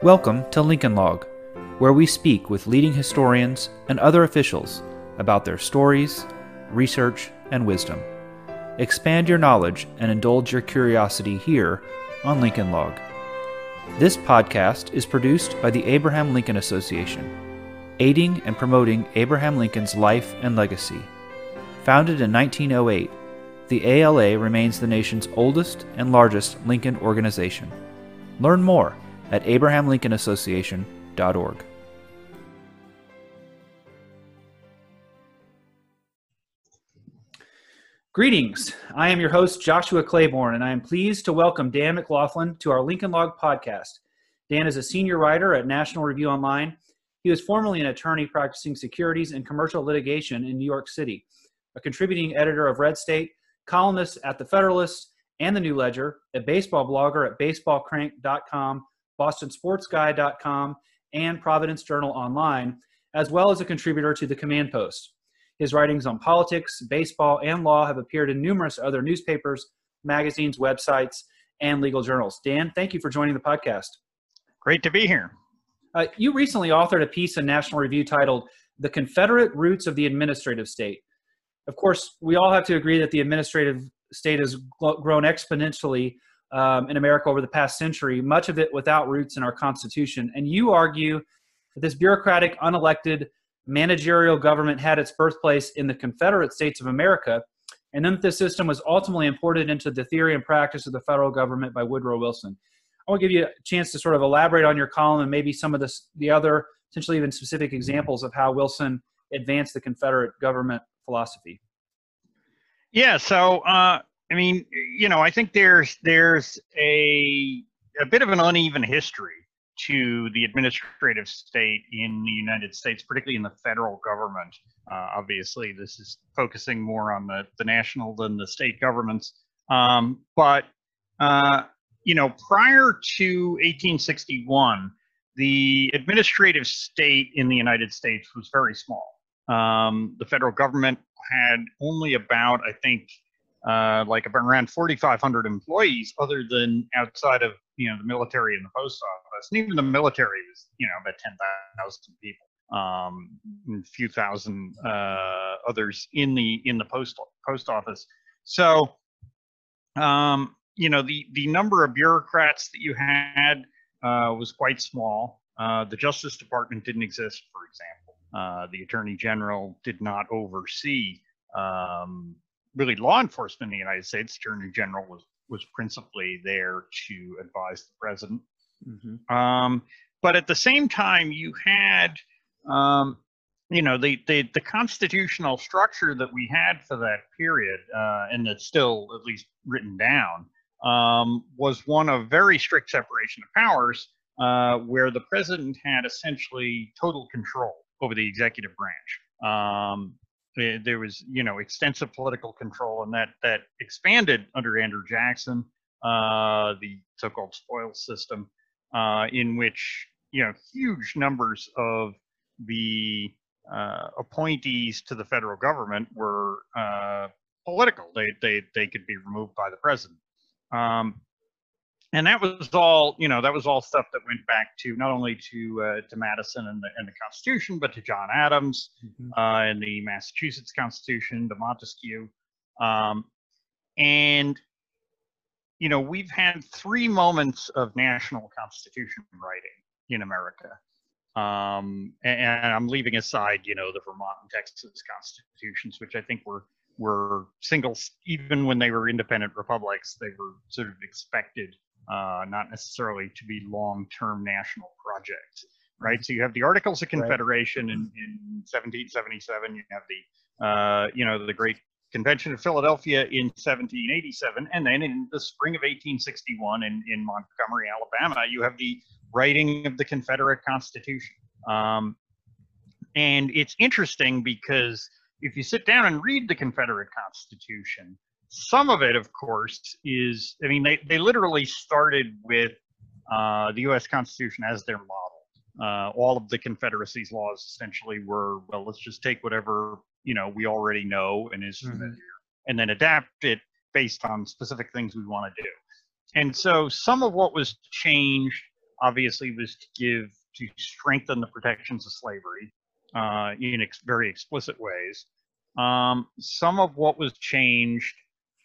Welcome to Lincoln Log, where we speak with leading historians and other officials about their stories, research, and wisdom. Expand your knowledge and indulge your curiosity here on Lincoln Log. This podcast is produced by the Abraham Lincoln Association, aiding and promoting Abraham Lincoln's life and legacy. Founded in 1908, the ALA remains the nation's oldest and largest Lincoln organization. Learn more at abrahamlincolnassociation.org. Greetings. I am your host, Joshua Claybourn, and I am pleased to welcome Dan McLaughlin to our Lincoln Log podcast. Dan is a senior writer at National Review Online. He was formerly an attorney practicing securities and commercial litigation in New York City, a contributing editor of Red State, columnist at The Federalist and The New Ledger, a baseball blogger at baseballcrank.com, bostonsportsguy.com, and Providence Journal Online, as well as a contributor to the Command Post. His writings on politics, baseball, and law have appeared in numerous other newspapers, magazines, websites, and legal journals. Dan, thank you for joining the podcast. Great to be here. Uh, you recently authored a piece in National Review titled The Confederate Roots of the Administrative State. Of course, we all have to agree that the administrative state has grown exponentially um, in America over the past century, much of it without roots in our Constitution. And you argue that this bureaucratic, unelected, managerial government had its birthplace in the Confederate States of America, and then this system was ultimately imported into the theory and practice of the federal government by Woodrow Wilson. I want to give you a chance to sort of elaborate on your column and maybe some of the, the other, potentially even specific examples of how Wilson advanced the Confederate government philosophy. Yeah, so uh, I mean, you know, I think there's there's a a bit of an uneven history to the administrative state in the United States, particularly in the federal government. Uh, obviously, this is focusing more on the, the national than the state governments. Um, but, uh, you know, prior to 1861, the administrative state in the United States was very small. Um, the federal government had only about, I think, uh, like around 4,500 employees, other than outside of you know the military and the post office, and even the military was you know about 10,000 people, um, a few thousand uh, others in the in the post post office. So, um, you know the the number of bureaucrats that you had uh, was quite small. Uh, the Justice Department didn't exist, for example. Uh, the Attorney General did not oversee um, really law enforcement in the United States, Attorney General was was principally there to advise the president. Mm-hmm. Um, but at the same time, you had, um, you know, the, the the constitutional structure that we had for that period, uh, and that's still at least written down, um, was one of very strict separation of powers, uh, where the president had essentially total control over the executive branch. There was you know extensive political control and that that expanded under andrew jackson uh, the so-called spoils system uh, in which you know huge numbers of the uh, appointees to the federal government were uh, political. They, they they could be removed by the president. Um, and that was all you know that was all stuff that went back to not only to uh, to madison and the, and the constitution but to john adams mm-hmm. uh, and the massachusetts constitution to montesquieu um, and you know we've had three moments of national constitution writing in america um, and, and i'm leaving aside you know the vermont and texas constitutions which i think were were single even when they were independent republics they were sort of expected uh, not necessarily to be long-term national projects, right? So you have the Articles of Confederation right. in, in 1777. You have the, uh, you know, the Great Convention of Philadelphia in 1787, and then in the spring of 1861 in, in Montgomery, Alabama, you have the writing of the Confederate Constitution. Um, and it's interesting because if you sit down and read the Confederate Constitution, some of it, of course, is I mean, they, they literally started with uh, the U.S. Constitution as their model. Uh, all of the Confederacy's laws essentially were, well, let's just take whatever you know we already know and is mm-hmm. familiar, mm-hmm. and then adapt it based on specific things we want to do. And so some of what was changed obviously was to give to strengthen the protections of slavery uh, in ex- very explicit ways. Um, some of what was changed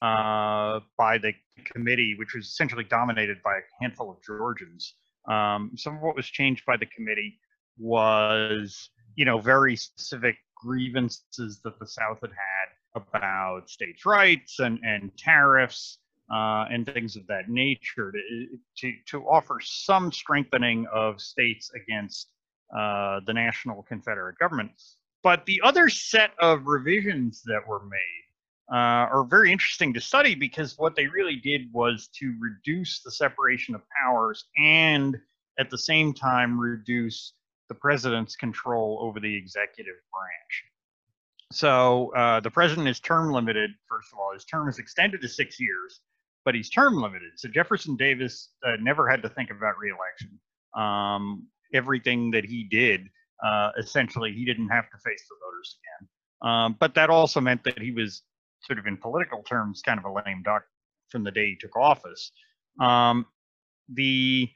uh, by the committee, which was essentially dominated by a handful of Georgians, um, some of what was changed by the committee was, you know, very specific grievances that the South had had about states' rights and, and tariffs uh, and things of that nature to, to, to offer some strengthening of states against uh, the national Confederate government. But the other set of revisions that were made uh, are very interesting to study because what they really did was to reduce the separation of powers and at the same time reduce the president's control over the executive branch. So uh, the president is term limited. First of all, his term is extended to six years, but he's term limited. So Jefferson Davis uh, never had to think about reelection. Um, everything that he did, uh, essentially, he didn't have to face the voters again. Um, but that also meant that he was sort of in political terms kind of a lame duck from the day he took office. Um, the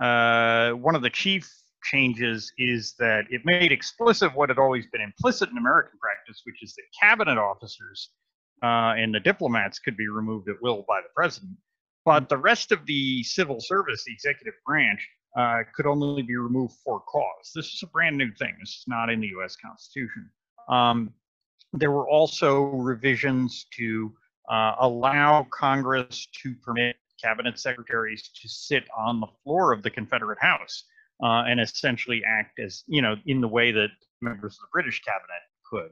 uh, one of the chief changes is that it made explicit what had always been implicit in American practice, which is that cabinet officers uh, and the diplomats could be removed at will by the president. But the rest of the civil service, the executive branch, uh, could only be removed for cause. This is a brand new thing. This is not in the US Constitution. Um, there were also revisions to uh, allow Congress to permit cabinet secretaries to sit on the floor of the Confederate House uh, and essentially act as, you know, in the way that members of the British cabinet could.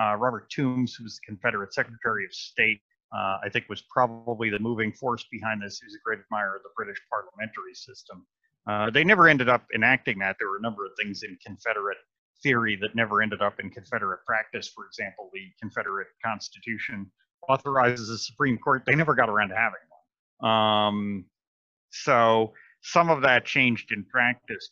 Uh, Robert Toombs, who was the Confederate Secretary of State, uh, I think was probably the moving force behind this. He was a great admirer of the British parliamentary system. Uh, they never ended up enacting that. There were a number of things in Confederate theory that never ended up in Confederate practice. For example, the Confederate Constitution authorizes a Supreme Court. They never got around to having one. Um, so some of that changed in practice.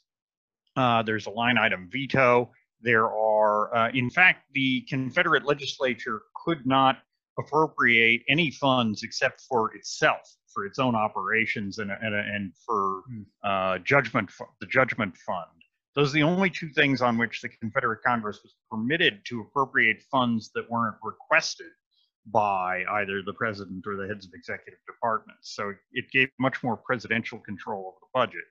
Uh, there's a line item veto. There are, uh, in fact, the Confederate legislature could not appropriate any funds except for itself, for its own operations, and and, and for hmm. uh, judgment the judgment fund. Those are the only two things on which the Confederate Congress was permitted to appropriate funds that weren't requested by either the president or the heads of executive departments. So it gave much more presidential control of the budget.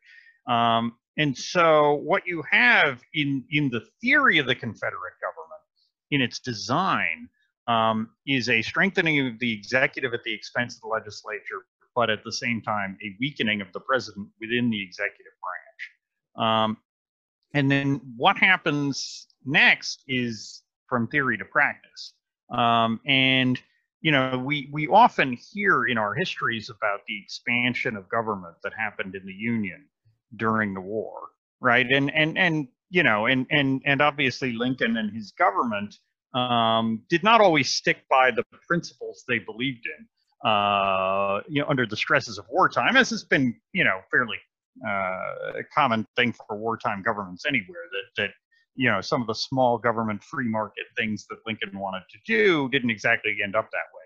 Um, and so what you have in, in the theory of the Confederate government, in its design, um, is a strengthening of the executive at the expense of the legislature, but at the same time, a weakening of the president within the executive branch. Um, and then what happens next is from theory to practice. Um, and you know, we we often hear in our histories about the expansion of government that happened in the Union during the war, right? And and and you know, and and and obviously Lincoln and his government um, did not always stick by the principles they believed in, uh, you know, under the stresses of wartime, as has been, you know, fairly uh, a common thing for wartime governments anywhere. That that you know, some of the small government free market things that Lincoln wanted to do didn't exactly end up that way.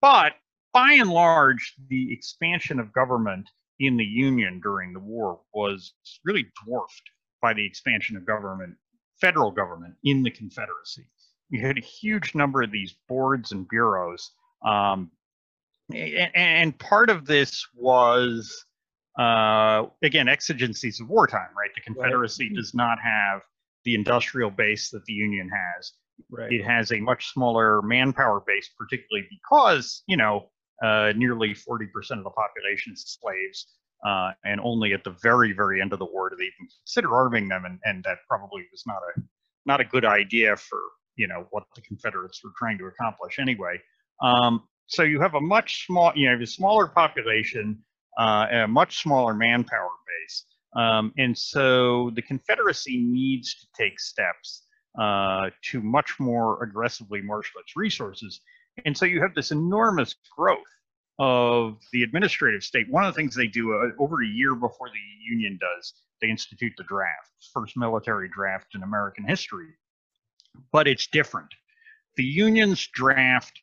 But by and large, the expansion of government in the Union during the war was really dwarfed by the expansion of government, federal government in the Confederacy. You had a huge number of these boards and bureaus. Um, and, and, part of this was, uh, again, exigencies of wartime, right? The Confederacy right. does not have the industrial base that the Union has. Right. It has a much smaller manpower base, particularly because, you know, uh, nearly 40% of the population is slaves. Uh, and only at the very, very end of the war do they even consider arming them. And, and that probably was not a not a good idea for you know what the Confederates were trying to accomplish anyway. Um, so you have a much small, you know, a smaller population, uh, a much smaller manpower base. Um, and so the Confederacy needs to take steps uh, to much more aggressively marshal its resources. And so you have this enormous growth of the administrative state. One of the things they do uh, over a year before the Union does, they institute the draft, first military draft in American history. But it's different. The Union's draft,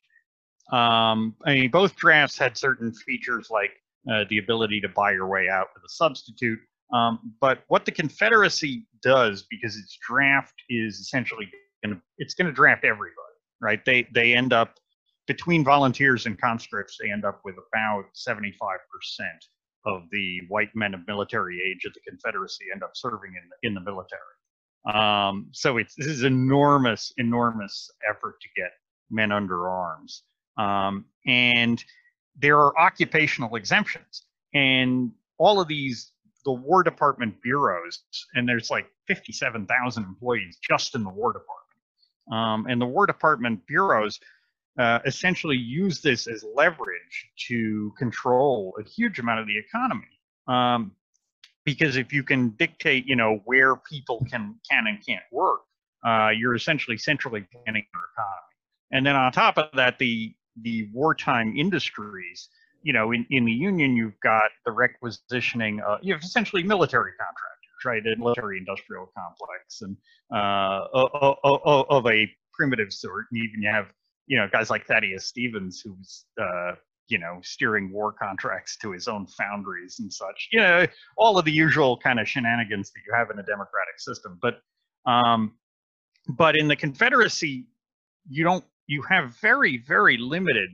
um, I mean, both drafts had certain features like uh, the ability to buy your way out with a substitute Um, but what the Confederacy does, because its draft is essentially to, it's going to draft everybody, right? They they end up between volunteers and conscripts, they end up with about 75% of the white men of military age of the Confederacy end up serving in in the military. Um, so it's this is enormous, enormous effort to get men under arms, um, and there are occupational exemptions, and all of these the War Department bureaus, and there's like 57,000 employees just in the War Department, um, and the War Department bureaus uh, essentially use this as leverage to control a huge amount of the economy. Um, because if you can dictate, you know, where people can can and can't work, uh, you're essentially centrally planning your economy. And then on top of that, the the wartime industries, you know, in, in the union, you've got the requisitioning. Uh, you have essentially military contractors, right? A military industrial complex, and uh, of, of, of a primitive sort. And even you have, you know, guys like Thaddeus Stevens, who's uh, you know, steering war contracts to his own foundries and such. You know, all of the usual kind of shenanigans that you have in a democratic system. But, um, but in the Confederacy, you don't. You have very, very limited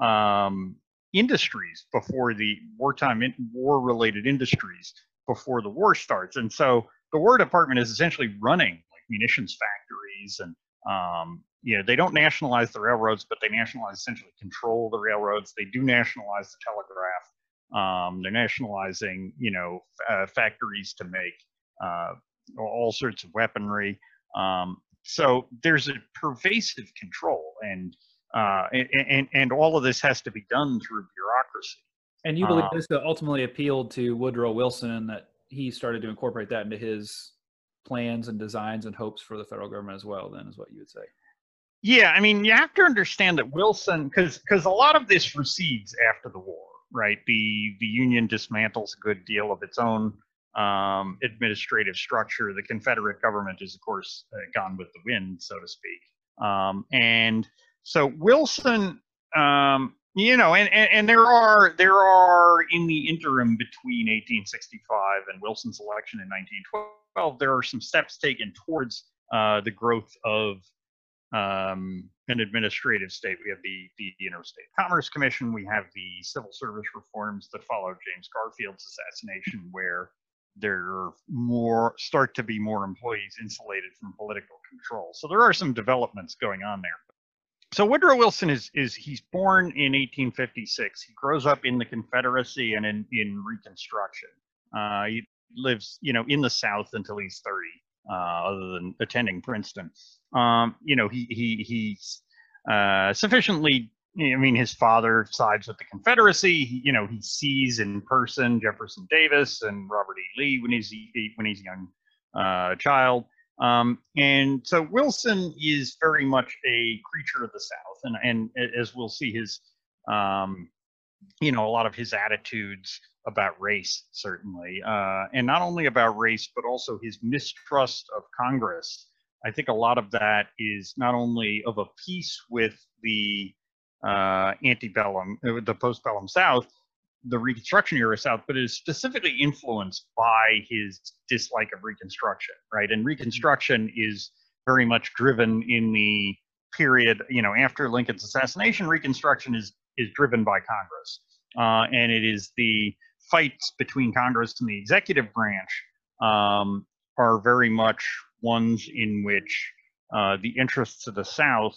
um, industries before the wartime in, war-related industries before the war starts, and so the War Department is essentially running like munitions factories and um, you know, they don't nationalize the railroads, but they nationalize essentially control the railroads. They do nationalize the telegraph. Um, they're nationalizing, you know, uh, factories to make uh, all sorts of weaponry. Um, so there's a pervasive control, and, uh, and, and and all of this has to be done through bureaucracy. And you believe um, this ultimately appealed to Woodrow Wilson, and that he started to incorporate that into his plans and designs and hopes for the federal government as well. Then, is what you would say. Yeah, I mean, you have to understand that Wilson, because because a lot of this recedes after the war, right? The the Union dismantles a good deal of its own um, administrative structure. The Confederate government is, of course, uh, gone with the wind, so to speak. Um, and so Wilson, um, you know, and, and and there are there are in the interim between 1865 and Wilson's election in 1912, there are some steps taken towards uh, the growth of um, an administrative state. We have the, the Interstate Commerce Commission. We have the civil service reforms that followed James Garfield's assassination, where there more start to be more employees insulated from political control. So there are some developments going on there. So Woodrow Wilson is is he's born in 1856. He grows up in the Confederacy and in in Reconstruction. Uh, he lives, you know, in the South until he's 30 uh, other than attending Princeton. Um, you know, he he he's uh, sufficiently. I mean, his father sides with the Confederacy. He, you know, he sees in person Jefferson Davis and Robert E. Lee when he's when he's a young uh, child. Um, and so Wilson is very much a creature of the South, and and as we'll see, his um, you know a lot of his attitudes about race, certainly, uh, and not only about race, but also his mistrust of Congress. I think a lot of that is not only of a piece with the uh, antebellum, uh, the postbellum South, the Reconstruction era South, but is specifically influenced by his dislike of Reconstruction, right? And Reconstruction is very much driven in the period, you know, after Lincoln's assassination. Reconstruction is is driven by Congress, uh, and it is the fights between Congress and the executive branch um, are very much ones in which uh, the interests of the South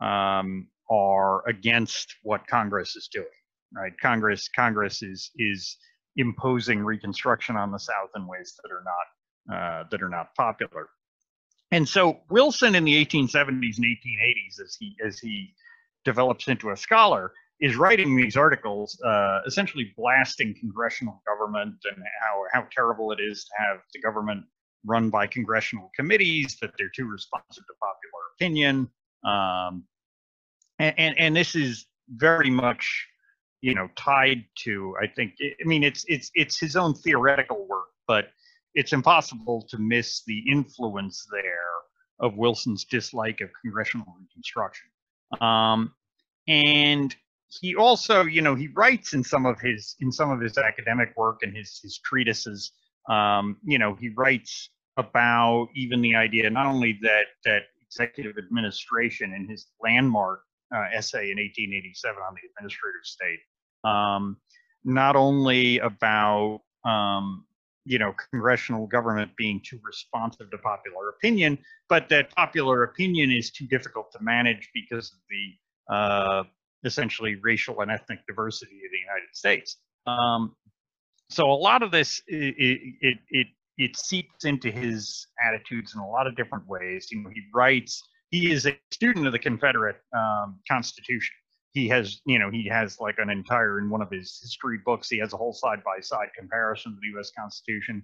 um, are against what Congress is doing. Right? Congress Congress is is imposing Reconstruction on the South in ways that are not uh, that are not popular. And so Wilson in the 1870s and 1880s, as he as he develops into a scholar, is writing these articles uh, essentially blasting congressional government and how, how terrible it is to have the government run by congressional committees, that they're too responsive to popular opinion. Um, and, and, and this is very much, you know, tied to, I think, I mean, it's, it's, it's his own theoretical work, but it's impossible to miss the influence there of Wilson's dislike of congressional reconstruction. Um, and he also, you know, he writes in some of his in some of his academic work and his his treatises Um, you know, he writes about even the idea not only that that executive administration in his landmark uh, essay in 1887 on the administrative state, um, not only about um, you know congressional government being too responsive to popular opinion, but that popular opinion is too difficult to manage because of the uh, essentially racial and ethnic diversity of the United States. Um, so a lot of this it, it it it seeps into his attitudes in a lot of different ways. You know, he writes. He is a student of the Confederate um, Constitution. He has, you know, he has like an entire in one of his history books. He has a whole side-by-side comparison of the U.S. Constitution,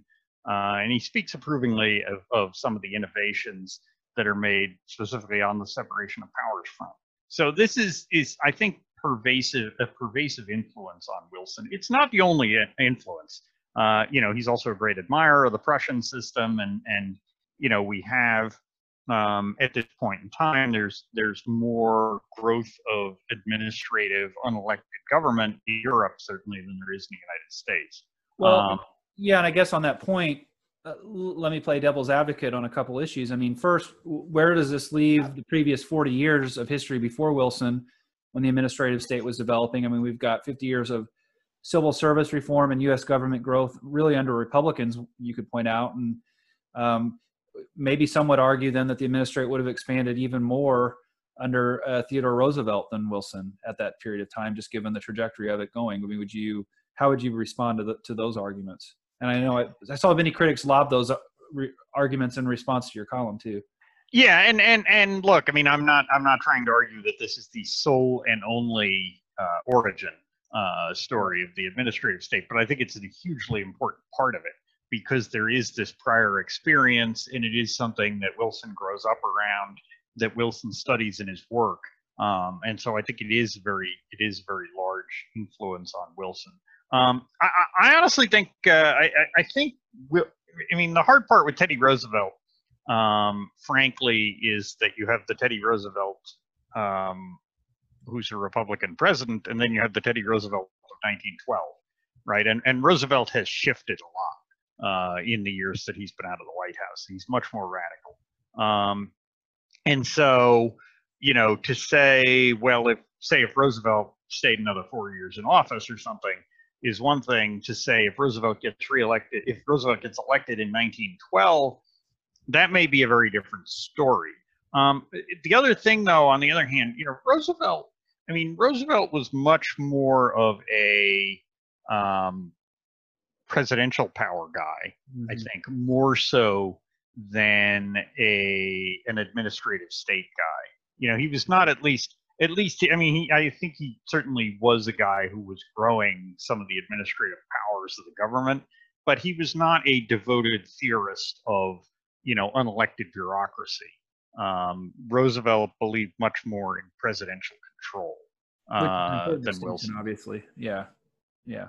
uh, and he speaks approvingly of, of some of the innovations that are made specifically on the separation of powers front. So this is is I think pervasive a pervasive influence on Wilson. It's not the only influence. Uh, you know, he's also a great admirer of the Prussian system, and and you know we have um, at this point in time there's there's more growth of administrative unelected government in Europe certainly than there is in the United States. Well, um, yeah, and I guess on that point, uh, let me play devil's advocate on a couple issues. I mean, first, where does this leave the previous 40 years of history before Wilson? when the administrative state was developing. I mean, we've got 50 years of civil service reform and U.S. government growth, really under Republicans, you could point out, and um, maybe some would argue then that the administrative would have expanded even more under uh, Theodore Roosevelt than Wilson at that period of time, just given the trajectory of it going. I mean, would you, how would you respond to the, to those arguments? And I know I, I saw many critics lob those uh, re- arguments in response to your column too. Yeah, and and and look, I mean, I'm not I'm not trying to argue that this is the sole and only uh, origin uh, story of the administrative state, but I think it's a hugely important part of it because there is this prior experience, and it is something that Wilson grows up around, that Wilson studies in his work, um, and so I think it is very it is very large influence on Wilson. Um, I, I, honestly think uh, I, I think I mean the hard part with Teddy Roosevelt um, frankly, is that you have the Teddy Roosevelt, um, who's a Republican president, and then you have the Teddy Roosevelt of 1912, right? And and Roosevelt has shifted a lot uh, in the years that he's been out of the White House. He's much more radical, um, and so you know to say, well, if say if Roosevelt stayed another four years in office or something is one thing to say if Roosevelt gets reelected, if Roosevelt gets elected in 1912, that may be a very different story. Um, the other thing, though, on the other hand, you know, Roosevelt. I mean, Roosevelt was much more of a um, presidential power guy. Mm-hmm. I think more so than a an administrative state guy. You know, he was not at least at least I mean, he, I think he certainly was a guy who was growing some of the administrative powers of the government, but he was not a devoted theorist of you know, unelected bureaucracy. Um, Roosevelt believed much more in presidential control uh, than Wilson. Obviously, yeah, yeah.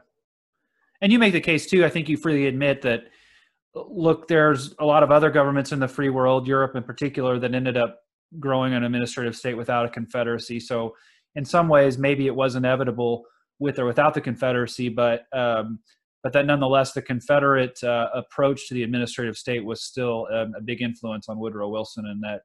And you make the case too. I think you freely admit that. Look, there's a lot of other governments in the free world, Europe in particular, that ended up growing an administrative state without a confederacy. So, in some ways, maybe it was inevitable with or without the confederacy, but um, but that nonetheless, the Confederate uh, approach to the administrative state was still um, a big influence on Woodrow Wilson, and that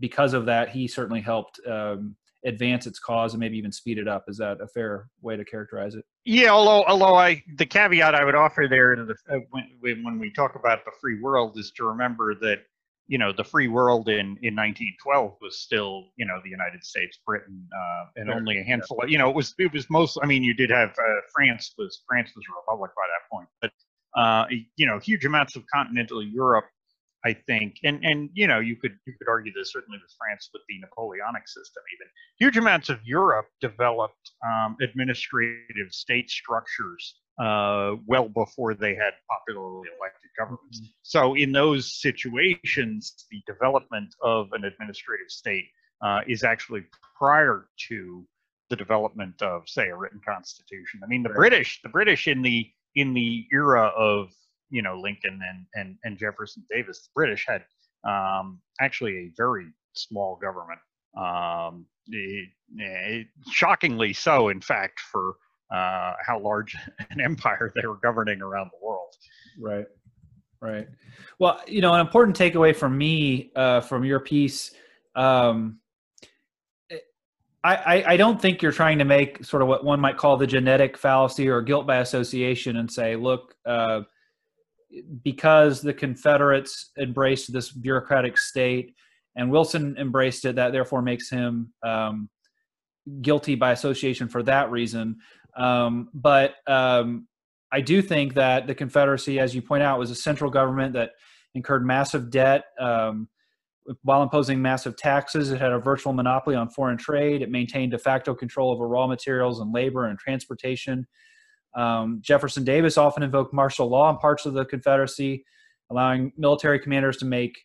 because of that, he certainly helped um, advance its cause and maybe even speed it up. Is that a fair way to characterize it? Yeah, although although I the caveat I would offer there the, uh, when, when we talk about the free world is to remember that you know the free world in in 1912 was still you know the United States, Britain, uh, and only a handful. Of, you know, it was it was most. I mean, you did have uh, France was France was a republic by that point, but uh, you know, huge amounts of continental Europe. I think, and and you know, you could you could argue this certainly with France with the Napoleonic system. Even huge amounts of Europe developed um, administrative state structures uh, well before they had popularly elected governments. Mm-hmm. So, in those situations, the development of an administrative state uh, is actually prior to the development of, say, a written constitution. I mean, the right. British, the British in the in the era of you know Lincoln and and and Jefferson Davis, the British had um, actually a very small government. Um, it, it, shockingly so, in fact, for uh, how large an empire they were governing around the world. Right. Right. Well, you know, an important takeaway for me uh, from your piece, um, I, I, I don't think you're trying to make sort of what one might call the genetic fallacy or guilt by association and say, look, uh, because the Confederates embraced this bureaucratic state and Wilson embraced it, that therefore makes him um, guilty by association for that reason. Um, but um, I do think that the Confederacy, as you point out, was a central government that incurred massive debt um, while imposing massive taxes. It had a virtual monopoly on foreign trade. It maintained de facto control over raw materials and labor and transportation. Um, Jefferson Davis often invoked martial law in parts of the Confederacy, allowing military commanders to make,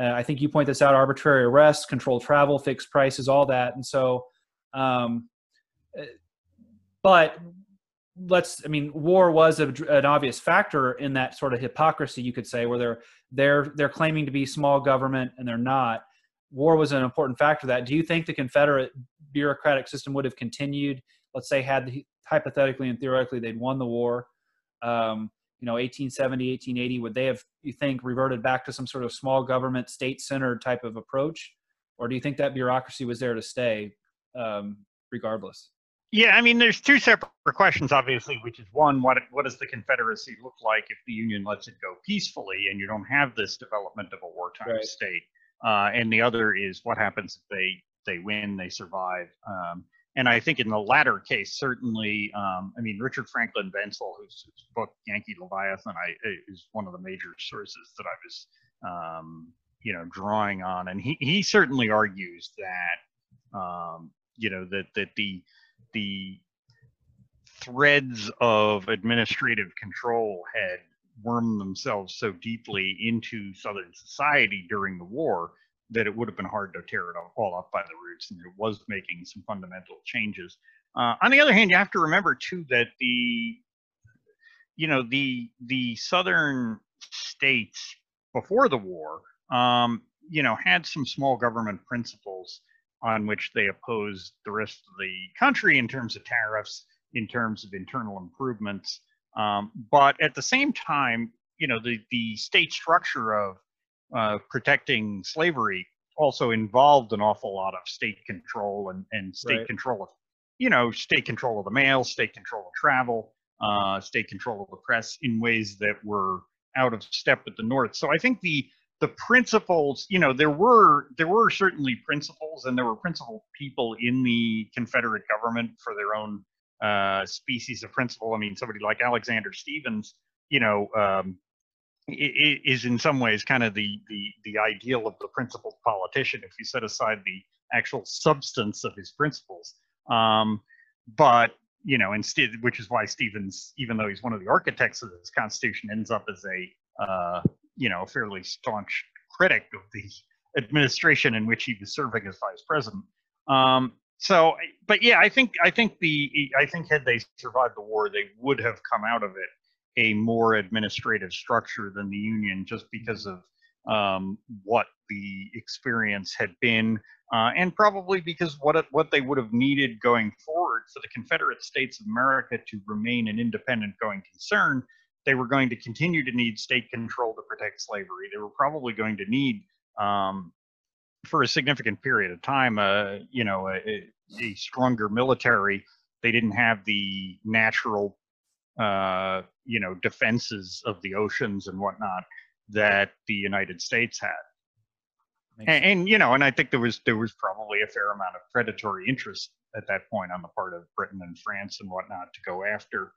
uh, I think you point this out, arbitrary arrests, control travel, fixed prices, all that. And so, um, uh, but let's i mean war was a, an obvious factor in that sort of hypocrisy you could say where they're they're they're claiming to be small government and they're not war was an important factor that do you think the confederate bureaucratic system would have continued let's say had the, hypothetically and theoretically they'd won the war um, you know 1870 1880 would they have you think reverted back to some sort of small government state centered type of approach or do you think that bureaucracy was there to stay um, regardless yeah, I mean, there's two separate questions, obviously, which is one, what what does the Confederacy look like if the Union lets it go peacefully and you don't have this development of a wartime right. state? Uh, and the other is what happens if they they win, they survive. Um, and I think in the latter case, certainly, um, I mean, Richard Franklin Bensel, whose, whose, book Yankee Leviathan I, is one of the major sources that I was, um, you know, drawing on, and he he certainly argues that, um, you know, that that the the threads of administrative control had wormed themselves so deeply into Southern society during the war that it would have been hard to tear it all up by the roots, and it was making some fundamental changes. Uh, on the other hand, you have to remember too that the, you know, the the southern states before the war, um, you know, had some small government principles on which they opposed the rest of the country in terms of tariffs, in terms of internal improvements. Um, but at the same time, you know, the, the state structure of uh, protecting slavery also involved an awful lot of state control and, and state right. control of, you know, state control of the mail, state control of travel, uh, state control of the press in ways that were out of step with the North. So I think the the principles, you know, there were there were certainly principles, and there were principled people in the Confederate government for their own uh, species of principle. I mean, somebody like Alexander Stephens, you know, um, is in some ways kind of the the the ideal of the principled politician if you set aside the actual substance of his principles. Um, but you know, instead, which is why Stephens, even though he's one of the architects of this Constitution, ends up as a uh, you know, fairly staunch critic of the administration in which he was serving as vice president. Um, so, but yeah, I think I think the I think had they survived the war, they would have come out of it a more administrative structure than the Union, just because of um, what the experience had been, uh, and probably because what it, what they would have needed going forward for the Confederate States of America to remain an independent going concern they were going to continue to need state control to protect slavery. They were probably going to need, um, for a significant period of time, uh, you know, a, a, stronger military. They didn't have the natural, uh, you know, defenses of the oceans and whatnot that the United States had. And, and, you know, and I think there was there was probably a fair amount of predatory interest at that point on the part of Britain and France and whatnot to go after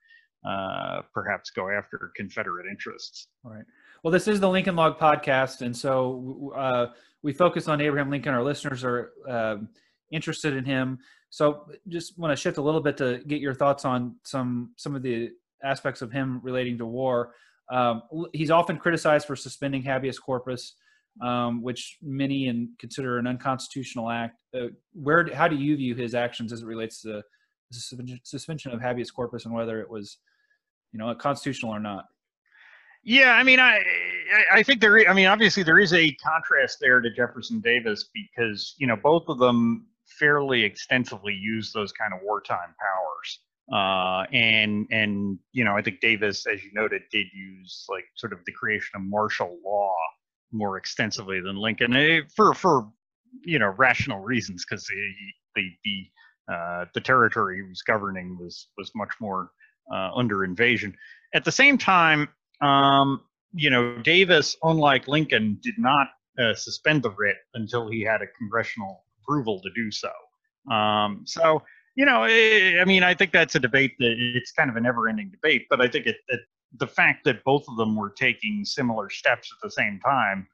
uh, perhaps go after Confederate interests. Right. Well, this is the Lincoln Log podcast, and so uh, we focus on Abraham Lincoln. Our listeners are uh, interested in him, so just want to shift a little bit to get your thoughts on some some of the aspects of him relating to war. Um, he's often criticized for suspending habeas corpus, um, which many and consider an unconstitutional act. Uh, where, how do you view his actions as it relates to the suspension of habeas corpus and whether it was you know, constitutional or not. Yeah, I mean, I I think there. I mean, obviously there is a contrast there to Jefferson Davis because you know both of them fairly extensively use those kind of wartime powers. Uh, and and you know, I think Davis, as you noted, did use like sort of the creation of martial law more extensively than Lincoln eh, for for you know rational reasons because the the the, uh, the territory he was governing was was much more uh, under invasion. At the same time, um, you know, Davis, unlike Lincoln, did not uh, suspend the writ until he had a congressional approval to do so. Um, so, you know, eh, I mean, I think that's a debate that it's kind of a never-ending debate. But I think it, it, the fact that both of them were taking similar steps at the same time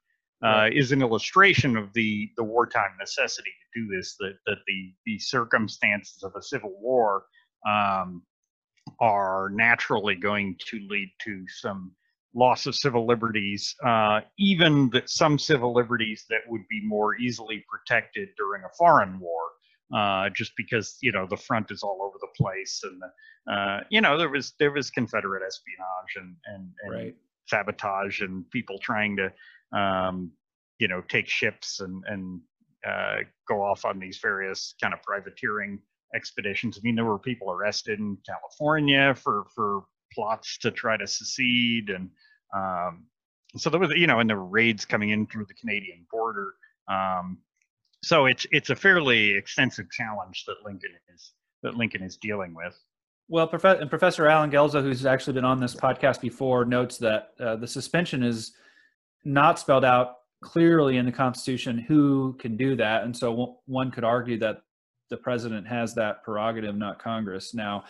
uh, is an illustration of the the wartime necessity to do this. That that the the circumstances of a civil war um, are naturally going to lead to some loss of civil liberties, uh, even that some civil liberties that would be more easily protected during a foreign war, uh, just because you know the front is all over the place, and uh, you know there was there was Confederate espionage and and, and Right. sabotage and people trying to um, you know take ships and and uh, go off on these various kind of privateering expeditions. I mean, there were people arrested in California for for plots to try to secede, and um, so there was, you know, and there were raids coming in through the Canadian border. Um, so it's it's a fairly extensive challenge that Lincoln is that Lincoln is dealing with. Well, and Professor Allen Guelzo, who's actually been on this podcast before, notes that uh, the suspension is not spelled out clearly in the Constitution who can do that, and so one could argue that the president has that prerogative, not Congress. Now,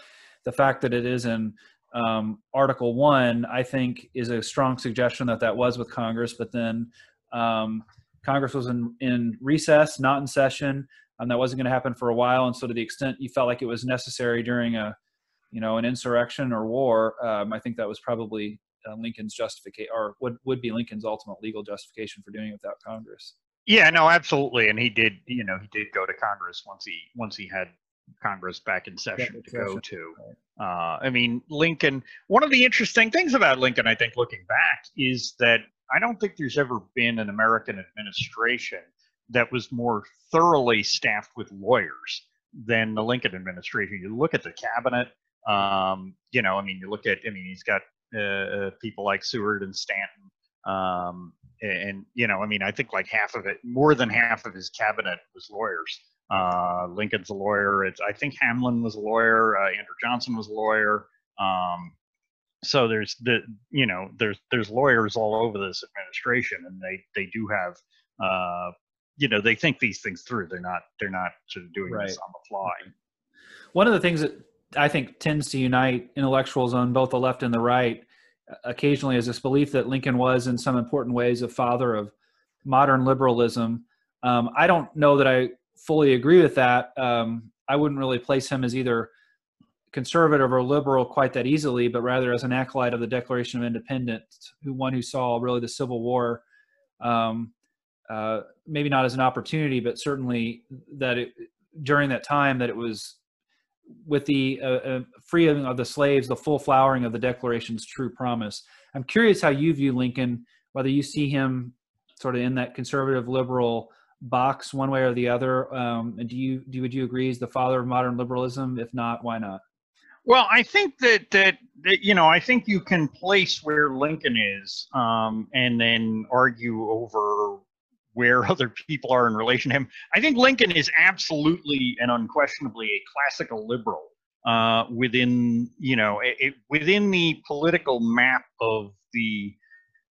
the fact that it is in um, Article One, I think, is a strong suggestion that that was with Congress, but then um, Congress was in, in recess, not in session, and that wasn't going to happen for a while. And so, to the extent you felt like it was necessary during a you know, an insurrection or war, um, I think that was probably uh, Lincoln's justification, or would would be Lincoln's ultimate legal justification for doing it without Congress. Yeah, no, absolutely, and he did. You know, he did go to Congress once he once he had Congress back in session to go to. Uh, I mean, Lincoln. One of the interesting things about Lincoln, I think, looking back, is that I don't think there's ever been an American administration that was more thoroughly staffed with lawyers than the Lincoln administration. You look at the cabinet. Um, you know, I mean, you look at. I mean, he's got uh, people like Seward and Stanton. Um, and you know, I mean, I think like half of it, more than half of his cabinet was lawyers. Uh, Lincoln's a lawyer. It's I think Hamlin was a lawyer. Uh, Andrew Johnson was a lawyer. Um, so there's the you know there's there's lawyers all over this administration, and they they do have uh, you know they think these things through. They're not they're not sort of doing Right. this on the fly. One of the things that I think tends to unite intellectuals on both the left and the right uh, occasionally is this belief that Lincoln was, in some important ways, a father of modern liberalism. Um, I don't know that I fully agree with that. Um, I wouldn't really place him as either conservative or liberal quite that easily, but rather as an acolyte of the Declaration of Independence, who one who saw really the Civil War, um, uh, maybe not as an opportunity, but certainly that it, during that time that it was with the uh, uh, freeing of the slaves, the full flowering of the Declaration's true promise. I'm curious how you view Lincoln, whether you see him sort of in that conservative liberal box one way or the other. Um, and do you do would you agree he's the father of modern liberalism? If not, why not? Well, I think that, that that you know, I think you can place where Lincoln is, um, and then argue over where other people are in relation to him. I think Lincoln is absolutely and unquestionably a classical liberal uh, within you know it, it- within the political map of the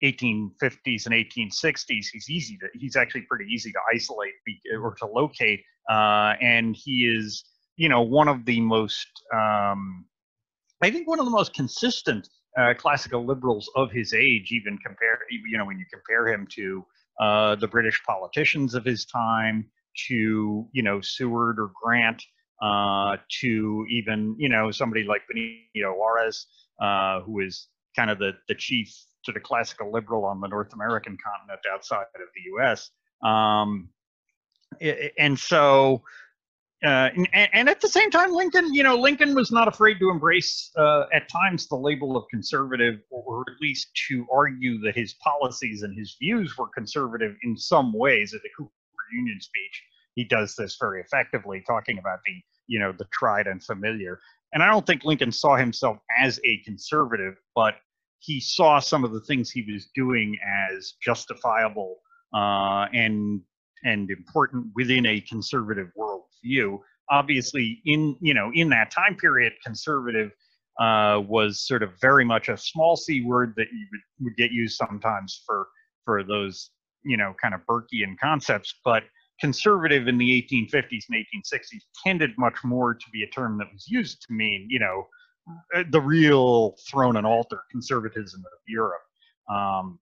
1850s and 1860s. He's easy to he's actually pretty easy to isolate or to locate, uh, and he is you know one of the most um, I think one of the most consistent uh, classical liberals of his age, even compare you know when you compare him to uh, the British politicians of his time, to you know Seward or Grant, uh, to even you know somebody like Benito Juarez, uh, who is kind of the the chief sort of classical liberal on the North American continent outside of the U.S. Um, and so uh, and, and at the same time, Lincoln, you know, Lincoln was not afraid to embrace uh, at times the label of conservative, or at least to argue that his policies and his views were conservative in some ways. At the Cooper Union speech, he does this very effectively, talking about the, you know, the tried and familiar. and I don't think Lincoln saw himself as a conservative, but he saw some of the things he was doing as justifiable uh, and and important within a conservative worldview. Obviously, in you know in that time period, conservative uh, was sort of very much a small c word that you would, would get used sometimes for for those you know kind of Burkean concepts, but conservative in the 1850s and 1860s tended much more to be a term that was used to mean you know uh, the real throne and altar conservatism of Europe. Um,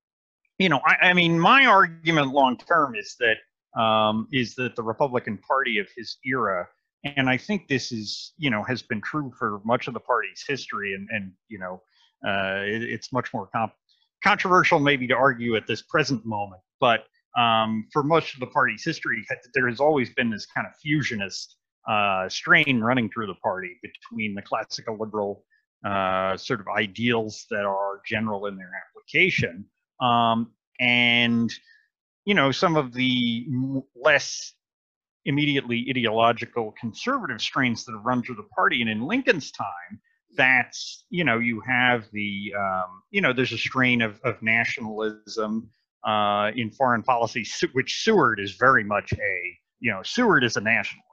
you know, I, I, mean, my argument long term is that um, is that the Republican Party of his era, and I think this is you know has been true for much of the party's history, and and you know, uh, it, it's much more comp- controversial maybe to argue at this present moment, but um, for much of the party's history, there has always been this kind of fusionist uh, strain running through the party between the classical liberal uh, sort of ideals that are general in their application um, and you know some of the less immediately ideological conservative strains that have run through the party and in lincoln's time that's you know you have the um, you know there's a strain of, of nationalism uh, in foreign policy which seward is very much a you know seward is a nationalist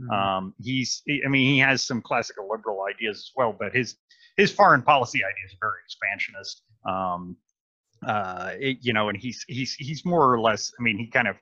Mm-hmm. Um, he's, I mean, he has some classical liberal ideas as well, but his his foreign policy ideas are very expansionist. Um, uh, it, you know, and he's he's he's more or less. I mean, he kind of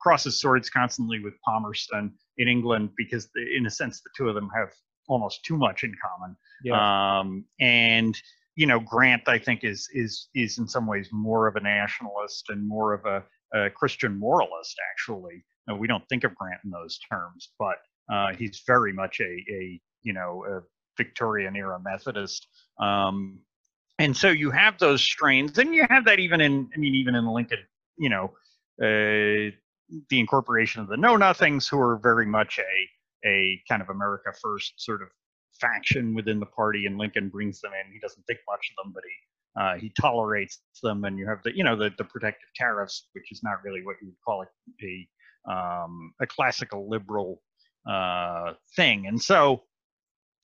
crosses swords constantly with Palmerston in England because, the, in a sense, the two of them have almost too much in common. Yeah. Um, and you know, Grant, I think, is is is in some ways more of a nationalist and more of a, a Christian moralist. Actually, now, we don't think of Grant in those terms, but uh, he's very much a, a you know a Victorian era Methodist. Um, and so you have those strains, and you have that even in I mean even in Lincoln, you know, uh, the incorporation of the Know Nothings, who are very much a a kind of America First sort of faction within the party, and Lincoln brings them in. He doesn't think much of them, but he uh, he tolerates them, and you have the you know the the protective tariffs, which is not really what you would call a a, um, a classical liberal uh, thing. And so,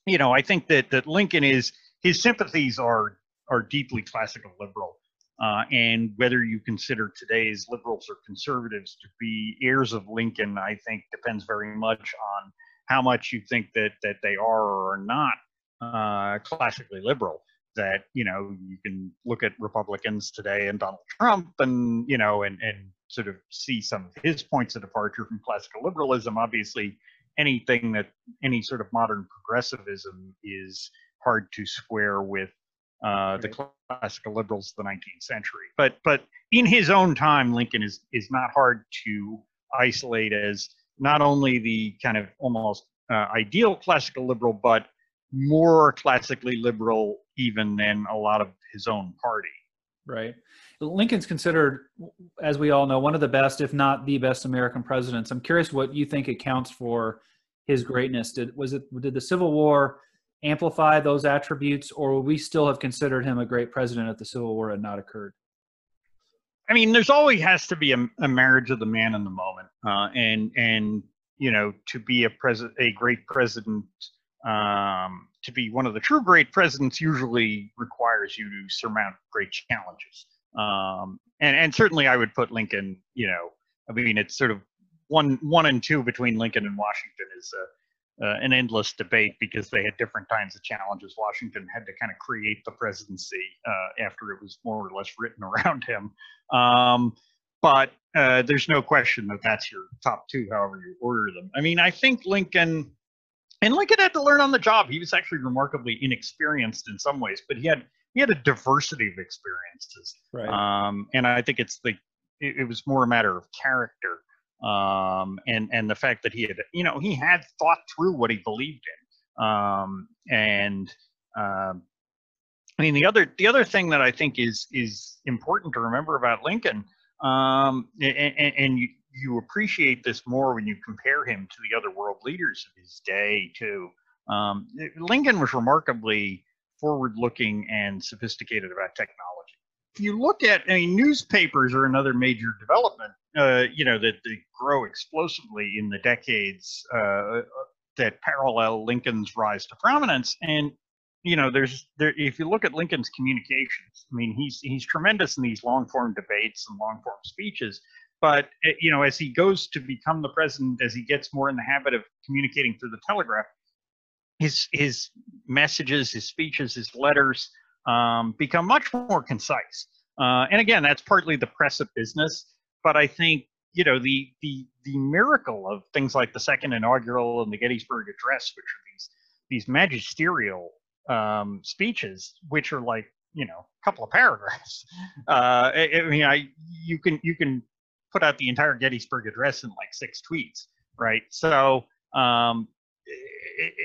you know, I think that that Lincoln is his sympathies are are deeply classical liberal. Uh, and whether you consider today's liberals or conservatives to be heirs of Lincoln, I think depends very much on how much you think that that they are or are not uh, classically liberal. That you know you can look at Republicans today and Donald Trump, and you know, and and sort of see some of his points of departure from classical liberalism. Obviously, anything that any sort of modern progressivism is hard to square with uh, the classical liberals of the 19th century. But but in his own time, Lincoln is is not hard to isolate as not only the kind of almost uh, ideal classical liberal, but more classically liberal even than a lot of his own party. Right. Lincoln's considered, as we all know, one of the best, if not the best American presidents. I'm curious what you think accounts for his greatness. Did was it did the Civil War amplify those attributes, or would we still have considered him a great president if the Civil War had not occurred? I mean, there's always has to be a, a marriage of the man in the moment, uh, and and you know to be a president, a great president, um, to be one of the true great presidents usually requires you to surmount great challenges. Um, and and certainly I would put Lincoln, you know, I mean, it's sort of one one and two between Lincoln and Washington is uh, uh, an endless debate because they had different kinds of challenges. Washington had to kind of create the presidency uh, after it was more or less written around him. Um, but uh, there's no question that that's your top two, however you order them. I mean, I think Lincoln, and Lincoln had to learn on the job. He was actually remarkably inexperienced in some ways, but he had he had a diversity of experiences. Right. Um, and I think it's the it, it was more a matter of character um, and and the fact that he had you know he had thought through what he believed in um, and um, I mean the other the other thing that I think is is important to remember about Lincoln um, and, and you you appreciate this more when you compare him to the other world leaders of his day too. Um, Lincoln was remarkably forward looking and sophisticated about technology if you look at, I mean, newspapers are another major development, uh, you know, that they grow explosively in the decades, uh, that parallel Lincoln's rise to prominence. And you know, there's there if you look at Lincoln's communications, I mean, he's he's tremendous in these long form debates and long form speeches. But eh, you know, as he goes to become the president, as he gets more in the habit of communicating through the telegraph, his his messages, his speeches, his letters um, become much more concise. Uh, and again, that's partly the press of business. But I think you know the the the miracle of things like the second inaugural and the Gettysburg Address, which are these these magisterial um, speeches, which are like you know a couple of paragraphs. Uh, I, I, mean, I you can you can put out the entire Gettysburg Address in like six tweets, right? So, um,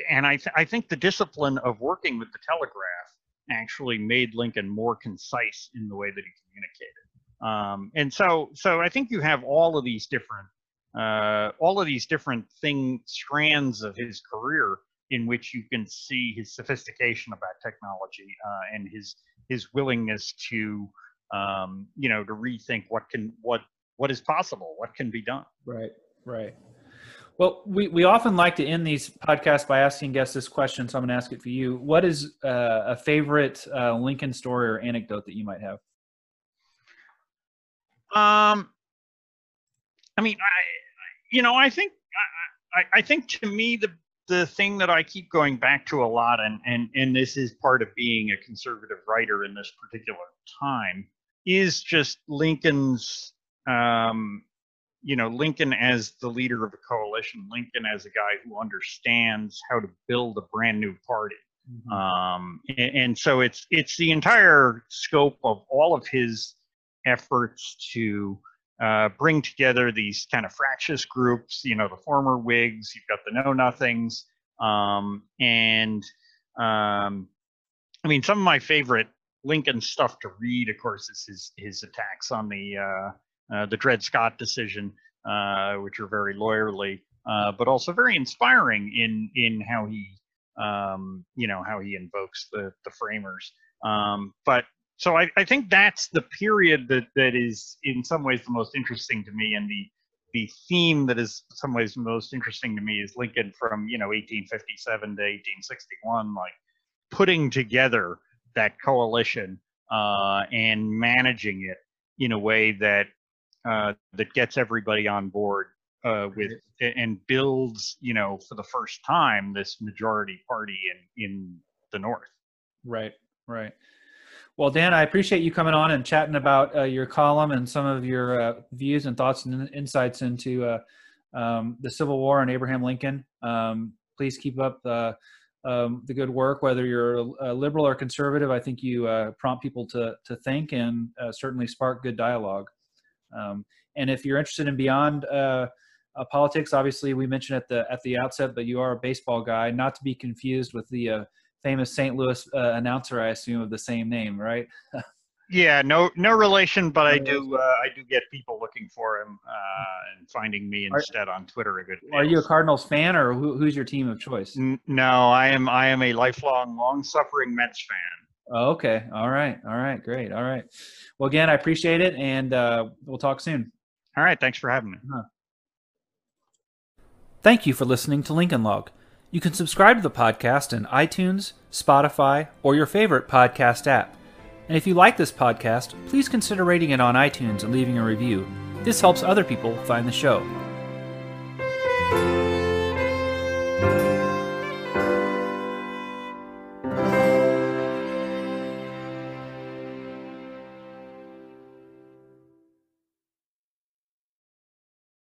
and I th- I think the discipline of working with the Telegraph actually made Lincoln more concise in the way that he communicated. Um, and so, so I think you have all of these different, uh, all of these different thing strands of his career in which you can see his sophistication about technology uh, and his his willingness to, um, you know, to rethink what can what what is possible, what can be done. Right, right. Well, we, we often like to end these podcasts by asking guests this question, so I'm going to ask it for you. What is uh, a favorite uh, Lincoln story or anecdote that you might have? Um, I mean, I, you know, I think, I, I think to me the the thing that I keep going back to a lot, and and and this is part of being a conservative writer in this particular time, is just Lincoln's, um, you know, Lincoln as the leader of a coalition, Lincoln as a guy who understands how to build a brand new party. Mm-hmm. Um, and, and so it's it's the entire scope of all of his efforts to uh, bring together these kind of fractious groups, you know, the former Whigs, you've got the Know Nothings, um, and um, I mean, some of my favorite Lincoln stuff to read, of course, is his his attacks on the uh, uh, the Dred Scott decision, uh, which are very lawyerly, uh, but also very inspiring in in how he um, you know how he invokes the the framers. Um, but so I, I think that's the period that, that is in some ways the most interesting to me and the the theme that is in some ways most interesting to me is Lincoln from you know 1857 to 1861 like putting together that coalition uh, and managing it in a way that uh, that gets everybody on board uh, with and builds you know for the first time this majority party in in the north. Right right well, Dan, I appreciate you coming on and chatting about uh, your column and some of your uh, views and thoughts and insights into uh, um, the Civil War and Abraham Lincoln. Um, please keep up the, um, the good work, whether you're a liberal or conservative. I think you uh, prompt people to, to think and uh, certainly spark good dialogue. Um, and if you're interested in beyond uh, politics, obviously we mentioned at the at the outset, but you are a baseball guy, not to be confused with the famous St. Louis uh, announcer, I assume, of the same name, right? yeah, no, no relation, but I do, uh, I do get people looking for him uh, and finding me instead are, on Twitter. A good. Are you a Cardinals fan, or who, who's your team of choice? N- no, I am. I am a lifelong, long-suffering Mets fan. Oh, okay. All right. All right. Great. All right. Well, again, I appreciate it, and uh, we'll talk soon. All right. Thanks for having me. Uh-huh. Thank you for listening to Lincoln Log. You can subscribe to the podcast in iTunes, Spotify, or your favorite podcast app. And if you like this podcast, please consider rating it on iTunes and leaving a review. This helps other people find the show.